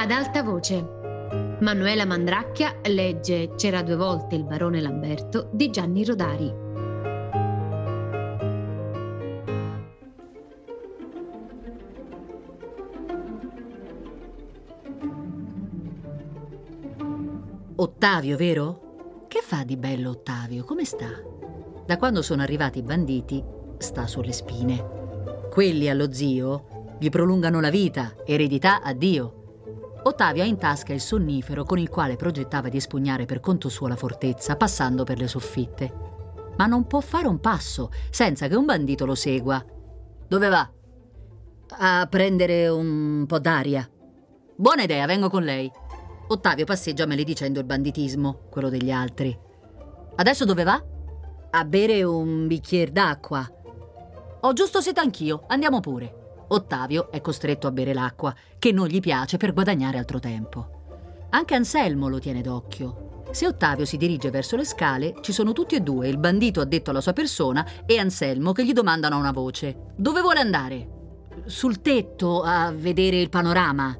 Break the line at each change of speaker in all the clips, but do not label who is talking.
Ad alta voce. Manuela Mandracchia legge C'era due volte il barone Lamberto di Gianni Rodari.
Ottavio, vero? Che fa di bello Ottavio? Come sta? Da quando sono arrivati i banditi, sta sulle spine. Quelli allo zio gli prolungano la vita, eredità a Dio. Ottavio ha in tasca il sonnifero con il quale progettava di espugnare per conto suo la fortezza, passando per le soffitte. Ma non può fare un passo senza che un bandito lo segua. Dove va? A prendere un po' d'aria. Buona idea, vengo con lei. Ottavio passeggia maledicendo il banditismo, quello degli altri. Adesso dove va? A bere un bicchiere d'acqua. Ho giusto sete anch'io, andiamo pure. Ottavio è costretto a bere l'acqua, che non gli piace per guadagnare altro tempo. Anche Anselmo lo tiene d'occhio. Se Ottavio si dirige verso le scale, ci sono tutti e due, il bandito addetto alla sua persona e Anselmo che gli domandano a una voce. Dove vuole andare? Sul tetto a vedere il panorama.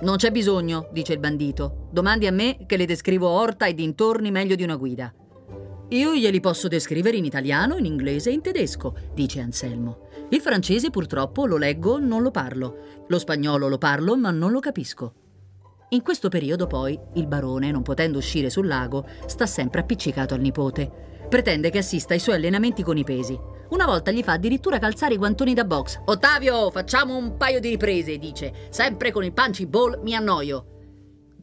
Non c'è bisogno, dice il bandito. Domandi a me che le descrivo orta e dintorni meglio di una guida. Io glieli posso descrivere in italiano, in inglese e in tedesco, dice Anselmo. Il francese purtroppo lo leggo, non lo parlo. Lo spagnolo lo parlo, ma non lo capisco. In questo periodo poi il barone, non potendo uscire sul lago, sta sempre appiccicato al nipote. Pretende che assista ai suoi allenamenti con i pesi. Una volta gli fa addirittura calzare i guantoni da box. Ottavio, facciamo un paio di riprese, dice. Sempre con il punching ball mi annoio.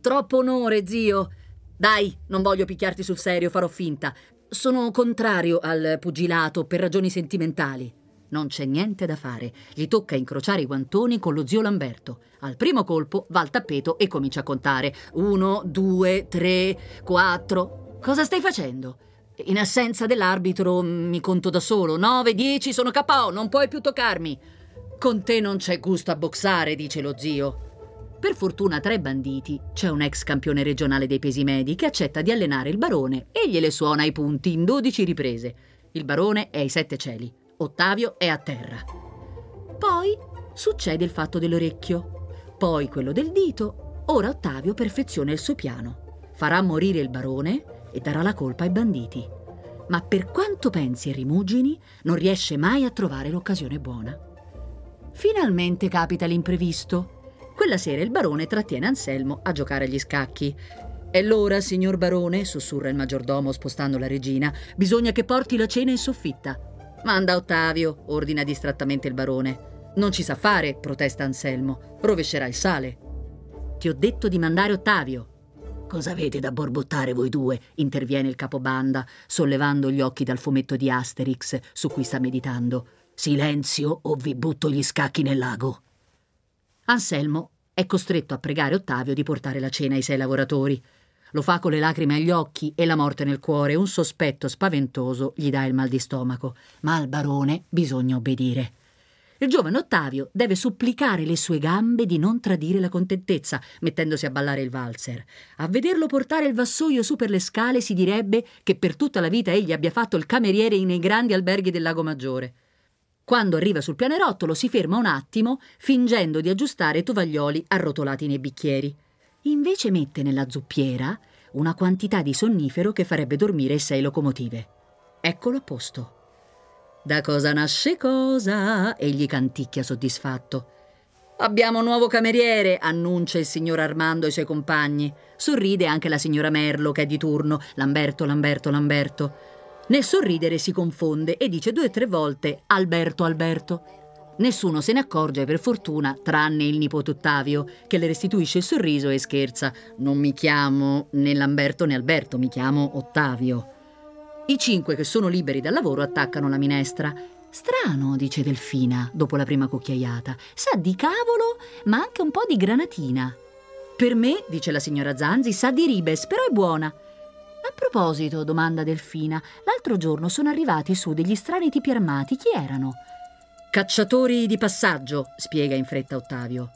Troppo onore, zio. Dai, non voglio picchiarti sul serio, farò finta. Sono contrario al pugilato per ragioni sentimentali. Non c'è niente da fare. Gli tocca incrociare i guantoni con lo zio Lamberto. Al primo colpo va al tappeto e comincia a contare. Uno, due, tre, quattro. Cosa stai facendo? In assenza dell'arbitro mi conto da solo. 9, 10, sono KO, non puoi più toccarmi. Con te non c'è gusto a boxare, dice lo zio. Per fortuna tra i banditi c'è un ex campione regionale dei pesi medi che accetta di allenare il barone e gliele suona i punti in 12 riprese. Il barone è ai sette cieli, Ottavio è a terra. Poi succede il fatto dell'orecchio, poi quello del dito. Ora Ottavio perfeziona il suo piano. Farà morire il barone e darà la colpa ai banditi. Ma per quanto pensi e rimugini, non riesce mai a trovare l'occasione buona. Finalmente capita l'imprevisto. Quella sera il barone trattiene Anselmo a giocare agli scacchi. È l'ora, signor barone, sussurra il maggiordomo spostando la regina. Bisogna che porti la cena in soffitta. Manda Ottavio, ordina distrattamente il barone. Non ci sa fare, protesta Anselmo. Rovescerà il sale. Ti ho detto di mandare Ottavio. Cosa avete da borbottare voi due? interviene il capobanda, sollevando gli occhi dal fumetto di Asterix su cui sta meditando. Silenzio o vi butto gli scacchi nel lago. Anselmo è costretto a pregare Ottavio di portare la cena ai sei lavoratori. Lo fa con le lacrime agli occhi e la morte nel cuore, un sospetto spaventoso gli dà il mal di stomaco, ma al barone bisogna obbedire. Il giovane Ottavio deve supplicare le sue gambe di non tradire la contentezza, mettendosi a ballare il valzer. A vederlo portare il vassoio su per le scale si direbbe che per tutta la vita egli abbia fatto il cameriere nei grandi alberghi del Lago Maggiore. Quando arriva sul pianerottolo si ferma un attimo, fingendo di aggiustare tovaglioli arrotolati nei bicchieri. Invece mette nella zuppiera una quantità di sonnifero che farebbe dormire sei locomotive. Eccolo a posto. Da cosa nasce cosa? Egli canticchia soddisfatto. Abbiamo un nuovo cameriere, annuncia il signor Armando ai suoi compagni. Sorride anche la signora Merlo, che è di turno. Lamberto, Lamberto, Lamberto. Nel sorridere si confonde e dice due o tre volte Alberto, Alberto. Nessuno se ne accorge per fortuna, tranne il nipote Ottavio, che le restituisce il sorriso e scherza. Non mi chiamo né Lamberto né Alberto, mi chiamo Ottavio. I cinque che sono liberi dal lavoro attaccano la minestra. Strano, dice Delfina, dopo la prima cucchiaiata. Sa di cavolo, ma anche un po' di granatina. Per me, dice la signora Zanzi, sa di ribes, però è buona. A proposito, domanda Delfina, l'altro giorno sono arrivati su degli strani tipi armati. Chi erano? Cacciatori di passaggio, spiega in fretta Ottavio.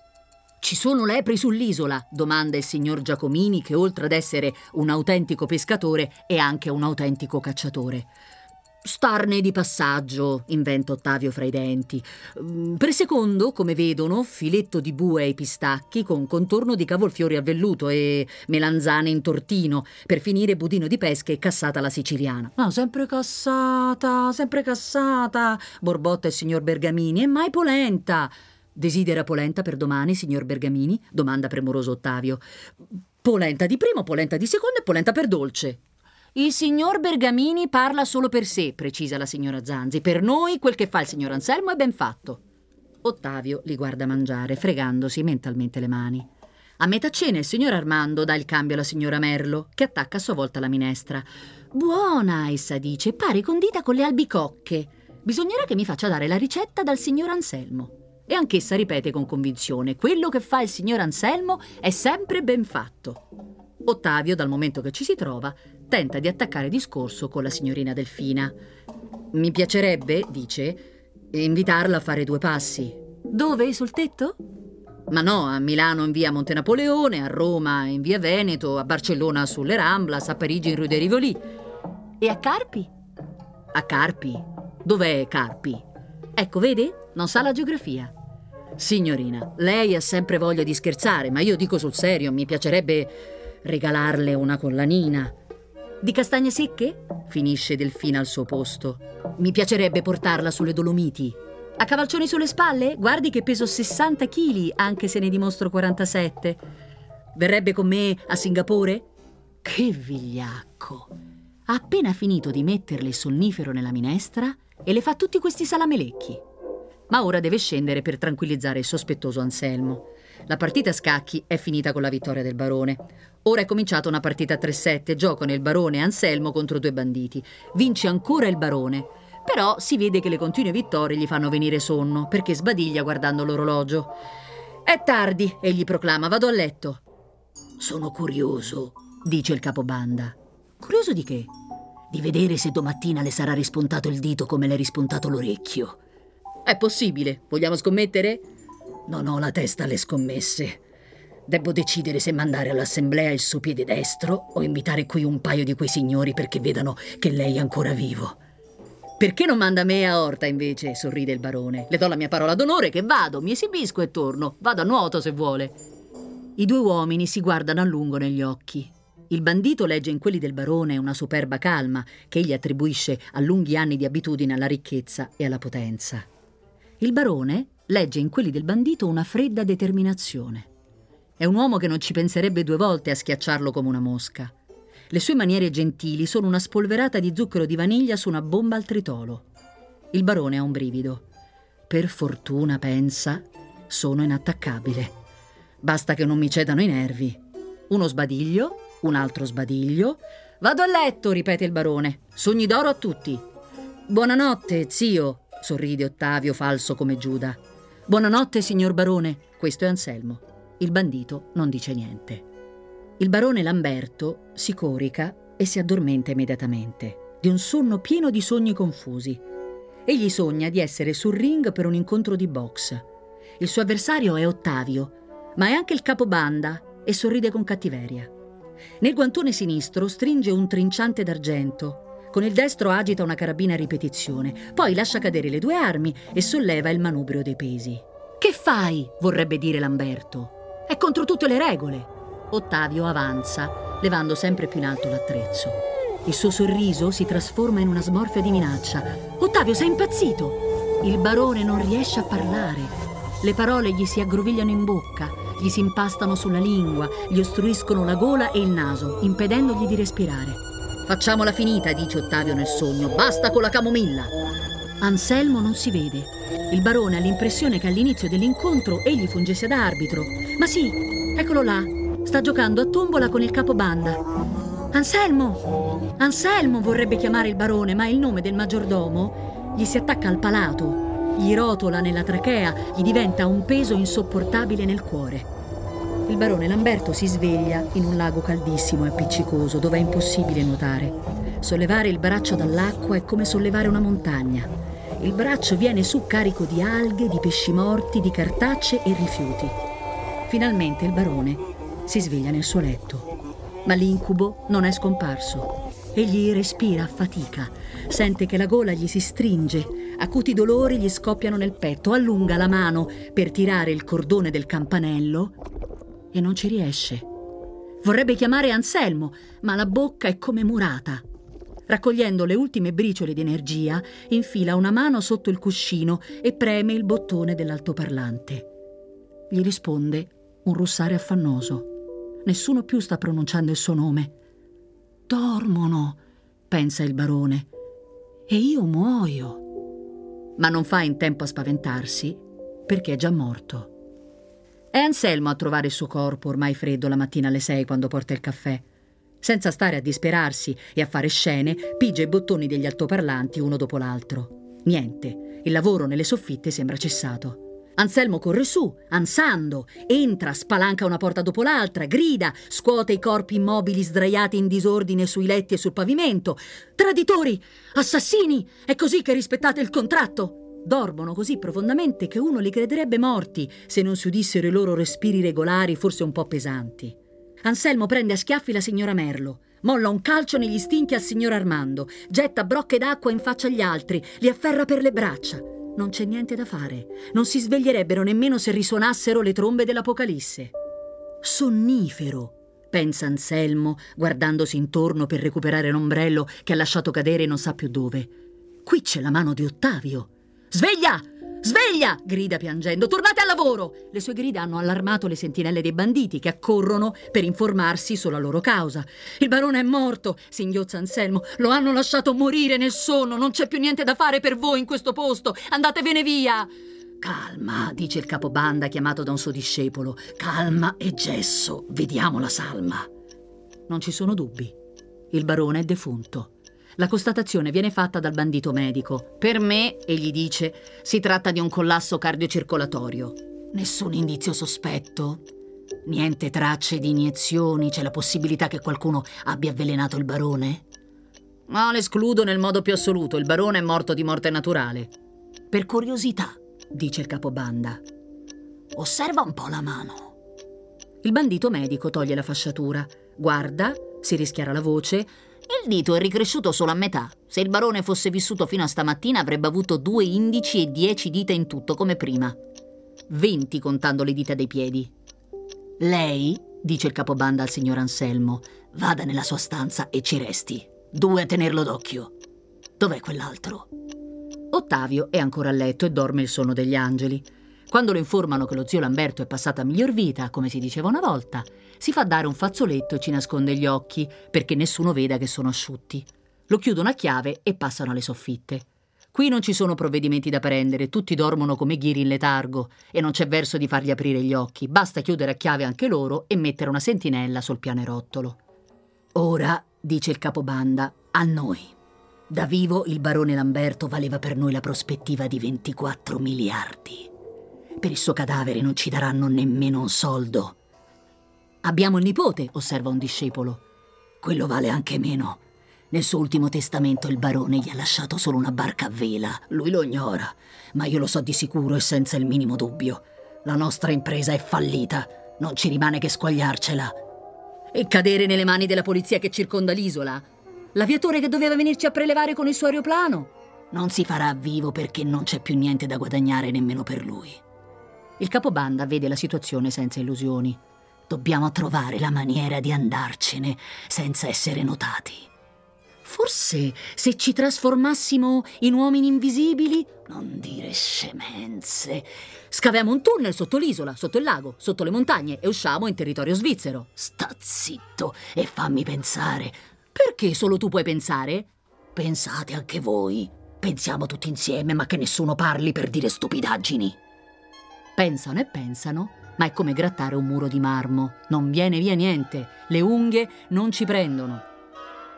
Ci sono lepri sull'isola? domanda il signor Giacomini, che oltre ad essere un autentico pescatore è anche un autentico cacciatore. Starne di passaggio, inventa Ottavio fra i denti. Mm, per secondo, come vedono, filetto di bue ai pistacchi con contorno di cavolfiori a velluto e melanzane in tortino. Per finire, budino di pesca e cassata alla siciliana. No, sempre cassata, sempre cassata, borbotta il signor Bergamini, e mai polenta. Desidera polenta per domani, signor Bergamini? Domanda premuroso Ottavio. Polenta di primo, polenta di secondo e polenta per dolce. Il signor Bergamini parla solo per sé, precisa la signora Zanzi. Per noi quel che fa il signor Anselmo è ben fatto. Ottavio li guarda mangiare, fregandosi mentalmente le mani. A metà cena il signor Armando dà il cambio alla signora Merlo, che attacca a sua volta la minestra. Buona, essa dice, pare condita con le albicocche. Bisognerà che mi faccia dare la ricetta dal signor Anselmo. E anch'essa ripete con convinzione: quello che fa il signor Anselmo è sempre ben fatto. Ottavio, dal momento che ci si trova, tenta di attaccare discorso con la signorina Delfina. Mi piacerebbe, dice, invitarla a fare due passi. Dove? Sul tetto? Ma no, a Milano in via Monte Napoleone, a Roma in via Veneto, a Barcellona sulle Ramblas, a Parigi in Rue de Rivoli. E a Carpi? A Carpi? Dov'è Carpi? Ecco, vede? Non sa la geografia. Signorina, lei ha sempre voglia di scherzare, ma io dico sul serio, mi piacerebbe regalarle una collanina. Di castagne secche? Finisce Delfina al suo posto. Mi piacerebbe portarla sulle Dolomiti. A cavalcioni sulle spalle? Guardi che peso 60 kg, anche se ne dimostro 47. Verrebbe con me a Singapore? Che vigliacco! Ha appena finito di metterle il sonnifero nella minestra e le fa tutti questi salamelecchi. Ma ora deve scendere per tranquillizzare il sospettoso Anselmo. La partita a scacchi è finita con la vittoria del barone. Ora è cominciata una partita a 3-7, giocano il barone Anselmo contro due banditi. Vince ancora il barone. Però si vede che le continue vittorie gli fanno venire sonno, perché sbadiglia guardando l'orologio. È tardi, egli proclama, vado a letto. Sono curioso, dice il capobanda. Curioso di che? Di vedere se domattina le sarà rispuntato il dito come le è rispuntato l'orecchio. È possibile, vogliamo scommettere? Non ho la testa alle scommesse. Devo decidere se mandare all'assemblea il suo piede destro o invitare qui un paio di quei signori perché vedano che lei è ancora vivo. Perché non manda me a Orta invece? sorride il barone. Le do la mia parola d'onore che vado, mi esibisco e torno. Vado a nuoto se vuole. I due uomini si guardano a lungo negli occhi. Il bandito legge in quelli del barone una superba calma che egli attribuisce a lunghi anni di abitudine alla ricchezza e alla potenza. Il barone legge in quelli del bandito una fredda determinazione. È un uomo che non ci penserebbe due volte a schiacciarlo come una mosca. Le sue maniere gentili sono una spolverata di zucchero di vaniglia su una bomba al tritolo. Il barone ha un brivido. Per fortuna, pensa, sono inattaccabile. Basta che non mi cedano i nervi. Uno sbadiglio, un altro sbadiglio. Vado a letto, ripete il barone. Sogni d'oro a tutti. Buonanotte, zio, sorride Ottavio, falso come Giuda. Buonanotte, signor barone. Questo è Anselmo. Il bandito non dice niente. Il barone Lamberto si corica e si addormenta immediatamente, di un sonno pieno di sogni confusi. Egli sogna di essere sul ring per un incontro di box. Il suo avversario è Ottavio, ma è anche il capobanda e sorride con cattiveria. Nel guantone sinistro stringe un trinciante d'argento con il destro agita una carabina a ripetizione, poi lascia cadere le due armi e solleva il manubrio dei pesi. Che fai? vorrebbe dire Lamberto. È contro tutte le regole. Ottavio avanza, levando sempre più in alto l'attrezzo. Il suo sorriso si trasforma in una smorfia di minaccia. Ottavio, sei impazzito! Il barone non riesce a parlare. Le parole gli si aggrovigliano in bocca, gli si impastano sulla lingua, gli ostruiscono la gola e il naso, impedendogli di respirare. Facciamola finita, dice Ottavio nel sogno. Basta con la camomilla. Anselmo non si vede. Il barone ha l'impressione che all'inizio dell'incontro egli fungesse da arbitro. Ma sì, eccolo là. Sta giocando a tombola con il capobanda. Anselmo! Anselmo vorrebbe chiamare il barone, ma il nome del maggiordomo gli si attacca al palato, gli rotola nella trachea, gli diventa un peso insopportabile nel cuore. Il barone Lamberto si sveglia in un lago caldissimo e appiccicoso dove è impossibile nuotare. Sollevare il braccio dall'acqua è come sollevare una montagna. Il braccio viene su carico di alghe, di pesci morti, di cartacce e rifiuti. Finalmente il barone si sveglia nel suo letto, ma l'incubo non è scomparso. Egli respira a fatica, sente che la gola gli si stringe, acuti dolori gli scoppiano nel petto, allunga la mano per tirare il cordone del campanello e non ci riesce. Vorrebbe chiamare Anselmo, ma la bocca è come murata. Raccogliendo le ultime briciole di energia, infila una mano sotto il cuscino e preme il bottone dell'altoparlante. Gli risponde un russare affannoso. Nessuno più sta pronunciando il suo nome. Dormono, pensa il barone, e io muoio. Ma non fa in tempo a spaventarsi perché è già morto. È Anselmo a trovare il suo corpo ormai freddo la mattina alle sei quando porta il caffè. Senza stare a disperarsi e a fare scene, pigia i bottoni degli altoparlanti uno dopo l'altro. Niente, il lavoro nelle soffitte sembra cessato. Anselmo corre su, ansando, entra, spalanca una porta dopo l'altra, grida, scuote i corpi immobili sdraiati in disordine sui letti e sul pavimento. Traditori! Assassini! È così che rispettate il contratto! Dormono così profondamente che uno li crederebbe morti se non si udissero i loro respiri regolari, forse un po' pesanti. Anselmo prende a schiaffi la signora Merlo, molla un calcio negli stinchi al signor Armando, getta brocche d'acqua in faccia agli altri, li afferra per le braccia. Non c'è niente da fare. Non si sveglierebbero nemmeno se risuonassero le trombe dell'Apocalisse. Sonnifero, pensa Anselmo, guardandosi intorno per recuperare l'ombrello che ha lasciato cadere non sa più dove. Qui c'è la mano di Ottavio. Sveglia! Sveglia! grida piangendo. Tornate al lavoro! Le sue grida hanno allarmato le sentinelle dei banditi che accorrono per informarsi sulla loro causa. Il barone è morto, singhiozza Anselmo. Lo hanno lasciato morire nel sonno. Non c'è più niente da fare per voi in questo posto. Andatevene via! Calma, dice il capobanda chiamato da un suo discepolo. Calma e gesso. Vediamo la salma. Non ci sono dubbi. Il barone è defunto. La constatazione viene fatta dal bandito medico. Per me, egli dice, si tratta di un collasso cardiocircolatorio. Nessun indizio sospetto. Niente tracce di iniezioni. C'è la possibilità che qualcuno abbia avvelenato il barone? Ma l'escludo nel modo più assoluto. Il barone è morto di morte naturale. Per curiosità, dice il capobanda. Osserva un po' la mano. Il bandito medico toglie la fasciatura, guarda, si rischiara la voce il dito è ricresciuto solo a metà. Se il barone fosse vissuto fino a stamattina avrebbe avuto due indici e dieci dita in tutto, come prima. Venti contando le dita dei piedi. Lei, dice il capobanda al signor Anselmo, vada nella sua stanza e ci resti. Due a tenerlo d'occhio. Dov'è quell'altro? Ottavio è ancora a letto e dorme il sonno degli angeli. Quando lo informano che lo zio Lamberto è passato a miglior vita, come si diceva una volta, si fa dare un fazzoletto e ci nasconde gli occhi perché nessuno veda che sono asciutti. Lo chiudono a chiave e passano alle soffitte. Qui non ci sono provvedimenti da prendere, tutti dormono come ghiri in letargo e non c'è verso di fargli aprire gli occhi, basta chiudere a chiave anche loro e mettere una sentinella sul pianerottolo. Ora, dice il capobanda, a noi. Da vivo il barone Lamberto valeva per noi la prospettiva di 24 miliardi. Per il suo cadavere non ci daranno nemmeno un soldo. Abbiamo il nipote, osserva un discepolo. Quello vale anche meno. Nel suo ultimo testamento il barone gli ha lasciato solo una barca a vela. Lui lo ignora, ma io lo so di sicuro e senza il minimo dubbio. La nostra impresa è fallita. Non ci rimane che squagliarcela. E cadere nelle mani della polizia che circonda l'isola? L'aviatore che doveva venirci a prelevare con il suo aeroplano? Non si farà vivo perché non c'è più niente da guadagnare nemmeno per lui. Il capobanda vede la situazione senza illusioni. Dobbiamo trovare la maniera di andarcene senza essere notati. Forse se ci trasformassimo in uomini invisibili? Non dire scemenze. Scaviamo un tunnel sotto l'isola, sotto il lago, sotto le montagne e usciamo in territorio svizzero. Sta zitto e fammi pensare. Perché solo tu puoi pensare? Pensate anche voi. Pensiamo tutti insieme, ma che nessuno parli per dire stupidaggini. Pensano e pensano, ma è come grattare un muro di marmo. Non viene via niente, le unghie non ci prendono.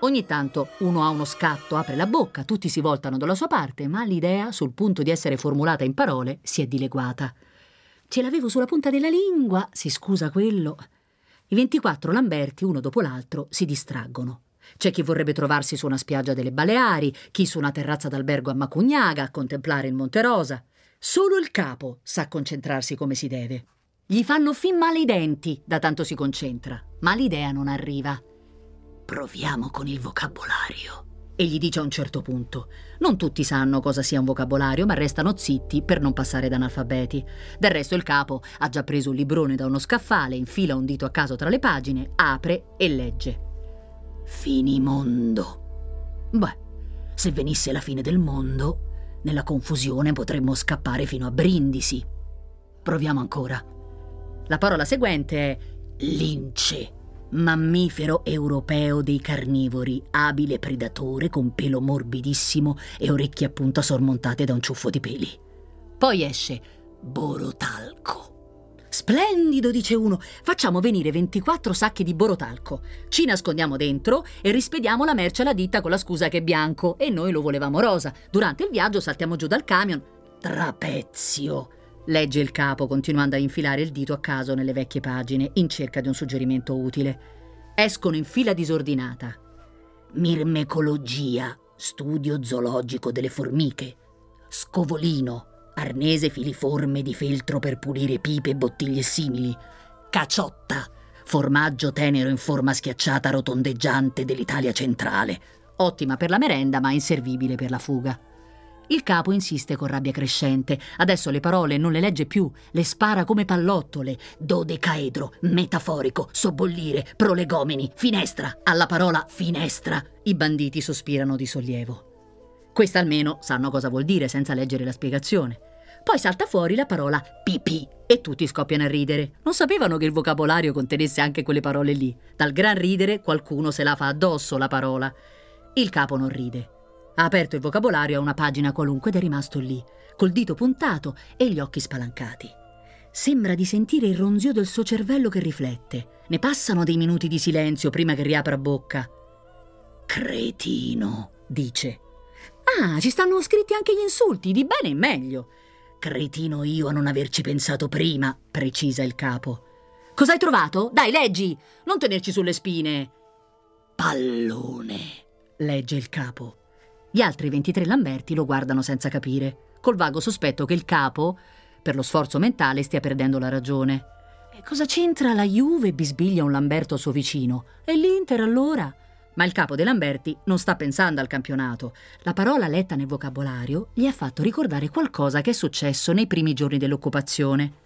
Ogni tanto uno ha uno scatto, apre la bocca, tutti si voltano dalla sua parte, ma l'idea, sul punto di essere formulata in parole, si è dileguata. Ce l'avevo sulla punta della lingua, si scusa quello. I 24 Lamberti, uno dopo l'altro, si distraggono. C'è chi vorrebbe trovarsi su una spiaggia delle Baleari, chi su una terrazza d'albergo a Macugnaga a contemplare il Monte Rosa. Solo il capo sa concentrarsi come si deve. Gli fanno fin male i denti da tanto si concentra, ma l'idea non arriva.
Proviamo con il vocabolario.
E gli dice a un certo punto: Non tutti sanno cosa sia un vocabolario, ma restano zitti per non passare da analfabeti. Del resto, il capo ha già preso un librone da uno scaffale, infila un dito a caso tra le pagine, apre e legge:
Finimondo. Beh, se venisse la fine del mondo, nella confusione potremmo scappare fino a Brindisi. Proviamo ancora.
La parola seguente è
lince, mammifero europeo dei carnivori, abile predatore con pelo morbidissimo e orecchie a punta sormontate da un ciuffo di peli.
Poi esce
borotalco.
Splendido, dice uno. Facciamo venire 24 sacchi di borotalco. Ci nascondiamo dentro e rispediamo la merce alla ditta con la scusa che è bianco e noi lo volevamo rosa. Durante il viaggio saltiamo giù dal camion.
Trapezio,
Legge il capo continuando a infilare il dito a caso nelle vecchie pagine in cerca di un suggerimento utile. Escono in fila disordinata.
Mirmecologia, studio zoologico delle formiche. Scovolino, arnese filiforme di feltro per pulire pipe e bottiglie simili. Caciotta, formaggio tenero in forma schiacciata rotondeggiante dell'Italia centrale.
Ottima per la merenda ma inservibile per la fuga. Il capo insiste con rabbia crescente. Adesso le parole non le legge più, le spara come pallottole.
Dodecaedro, metaforico, sobbollire, prolegomeni, finestra. Alla parola finestra.
I banditi sospirano di sollievo. Questa almeno sanno cosa vuol dire senza leggere la spiegazione. Poi salta fuori la parola pipì e tutti scoppiano a ridere. Non sapevano che il vocabolario contenesse anche quelle parole lì. Dal gran ridere qualcuno se la fa addosso la parola. Il capo non ride. Ha aperto il vocabolario a una pagina qualunque ed è rimasto lì, col dito puntato e gli occhi spalancati. Sembra di sentire il ronzio del suo cervello che riflette. Ne passano dei minuti di silenzio prima che riapra bocca.
Cretino, dice.
Ah, ci stanno scritti anche gli insulti, di bene e meglio.
Cretino io a non averci pensato prima, precisa il capo.
Cos'hai trovato? Dai, leggi! Non tenerci sulle spine.
Pallone, legge il capo.
Gli altri 23 Lamberti lo guardano senza capire, col vago sospetto che il capo, per lo sforzo mentale, stia perdendo la ragione. E cosa c'entra la Juve bisbiglia un Lamberto suo vicino? E l'Inter allora? Ma il capo dei Lamberti non sta pensando al campionato. La parola letta nel vocabolario gli ha fatto ricordare qualcosa che è successo nei primi giorni dell'occupazione.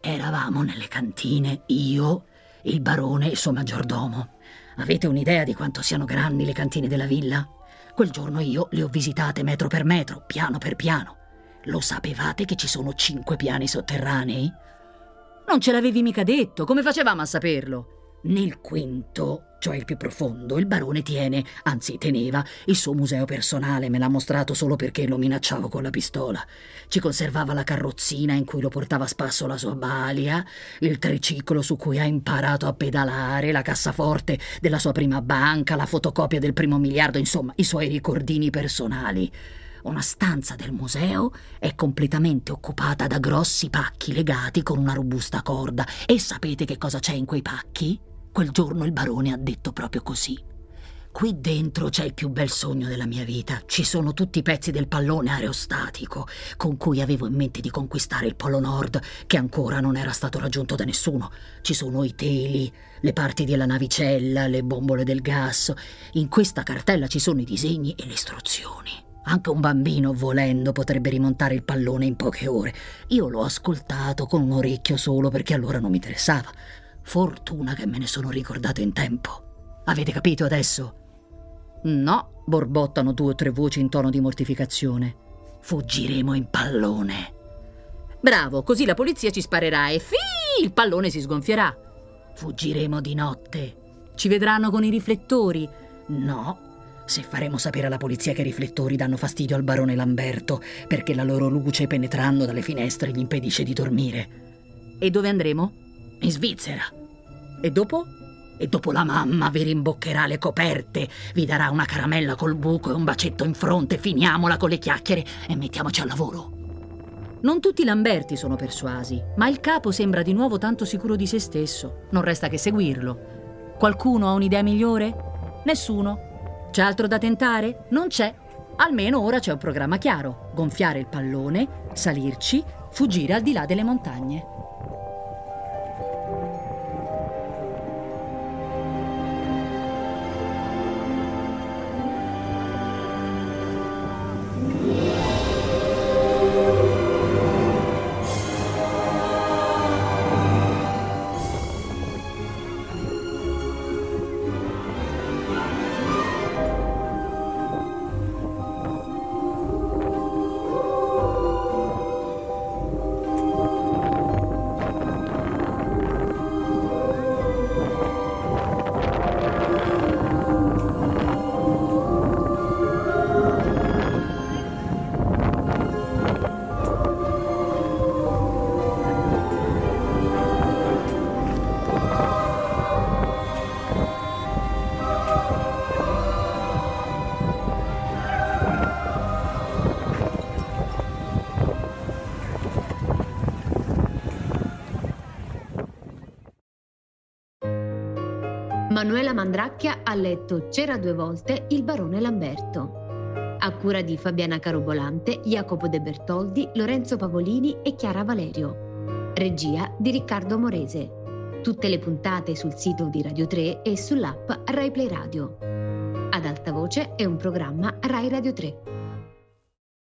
Eravamo nelle cantine, io, il barone e il suo maggiordomo. Avete un'idea di quanto siano grandi le cantine della villa? Quel giorno io le ho visitate metro per metro, piano per piano. Lo sapevate che ci sono cinque piani sotterranei?
Non ce l'avevi mica detto, come facevamo a saperlo?
Nel quinto cioè il più profondo, il barone tiene, anzi teneva, il suo museo personale, me l'ha mostrato solo perché lo minacciavo con la pistola. Ci conservava la carrozzina in cui lo portava a spasso la sua balia, il triciclo su cui ha imparato a pedalare, la cassaforte della sua prima banca, la fotocopia del primo miliardo, insomma, i suoi ricordini personali. Una stanza del museo è completamente occupata da grossi pacchi legati con una robusta corda. E sapete che cosa c'è in quei pacchi? Quel giorno il barone ha detto proprio così. Qui dentro c'è il più bel sogno della mia vita. Ci sono tutti i pezzi del pallone aerostatico con cui avevo in mente di conquistare il Polo Nord, che ancora non era stato raggiunto da nessuno. Ci sono i teli, le parti della navicella, le bombole del gas. In questa cartella ci sono i disegni e le istruzioni. Anche un bambino, volendo, potrebbe rimontare il pallone in poche ore. Io l'ho ascoltato con un orecchio solo perché allora non mi interessava. Fortuna che me ne sono ricordato in tempo. Avete capito adesso?
No, borbottano due o tre voci in tono di mortificazione.
Fuggiremo in pallone.
Bravo, così la polizia ci sparerà e fi, il pallone si sgonfierà.
Fuggiremo di notte.
Ci vedranno con i riflettori.
No, se faremo sapere alla polizia che i riflettori danno fastidio al barone Lamberto perché la loro luce penetrando dalle finestre gli impedisce di dormire.
E dove andremo?
In Svizzera.
E dopo?
E dopo la mamma vi rimboccherà le coperte, vi darà una caramella col buco e un bacetto in fronte, finiamola con le chiacchiere e mettiamoci al lavoro.
Non tutti i Lamberti sono persuasi, ma il capo sembra di nuovo tanto sicuro di se stesso. Non resta che seguirlo. Qualcuno ha un'idea migliore? Nessuno. C'è altro da tentare? Non c'è. Almeno ora c'è un programma chiaro. Gonfiare il pallone, salirci, fuggire al di là delle montagne.
Manuela Mandracchia ha letto C'era due volte il barone Lamberto. A cura di Fabiana Carobolante, Jacopo De Bertoldi, Lorenzo Pavolini e Chiara Valerio. Regia di Riccardo Morese. Tutte le puntate sul sito di Radio 3 e sull'app Rai Play Radio. Ad alta voce è un programma Rai Radio 3.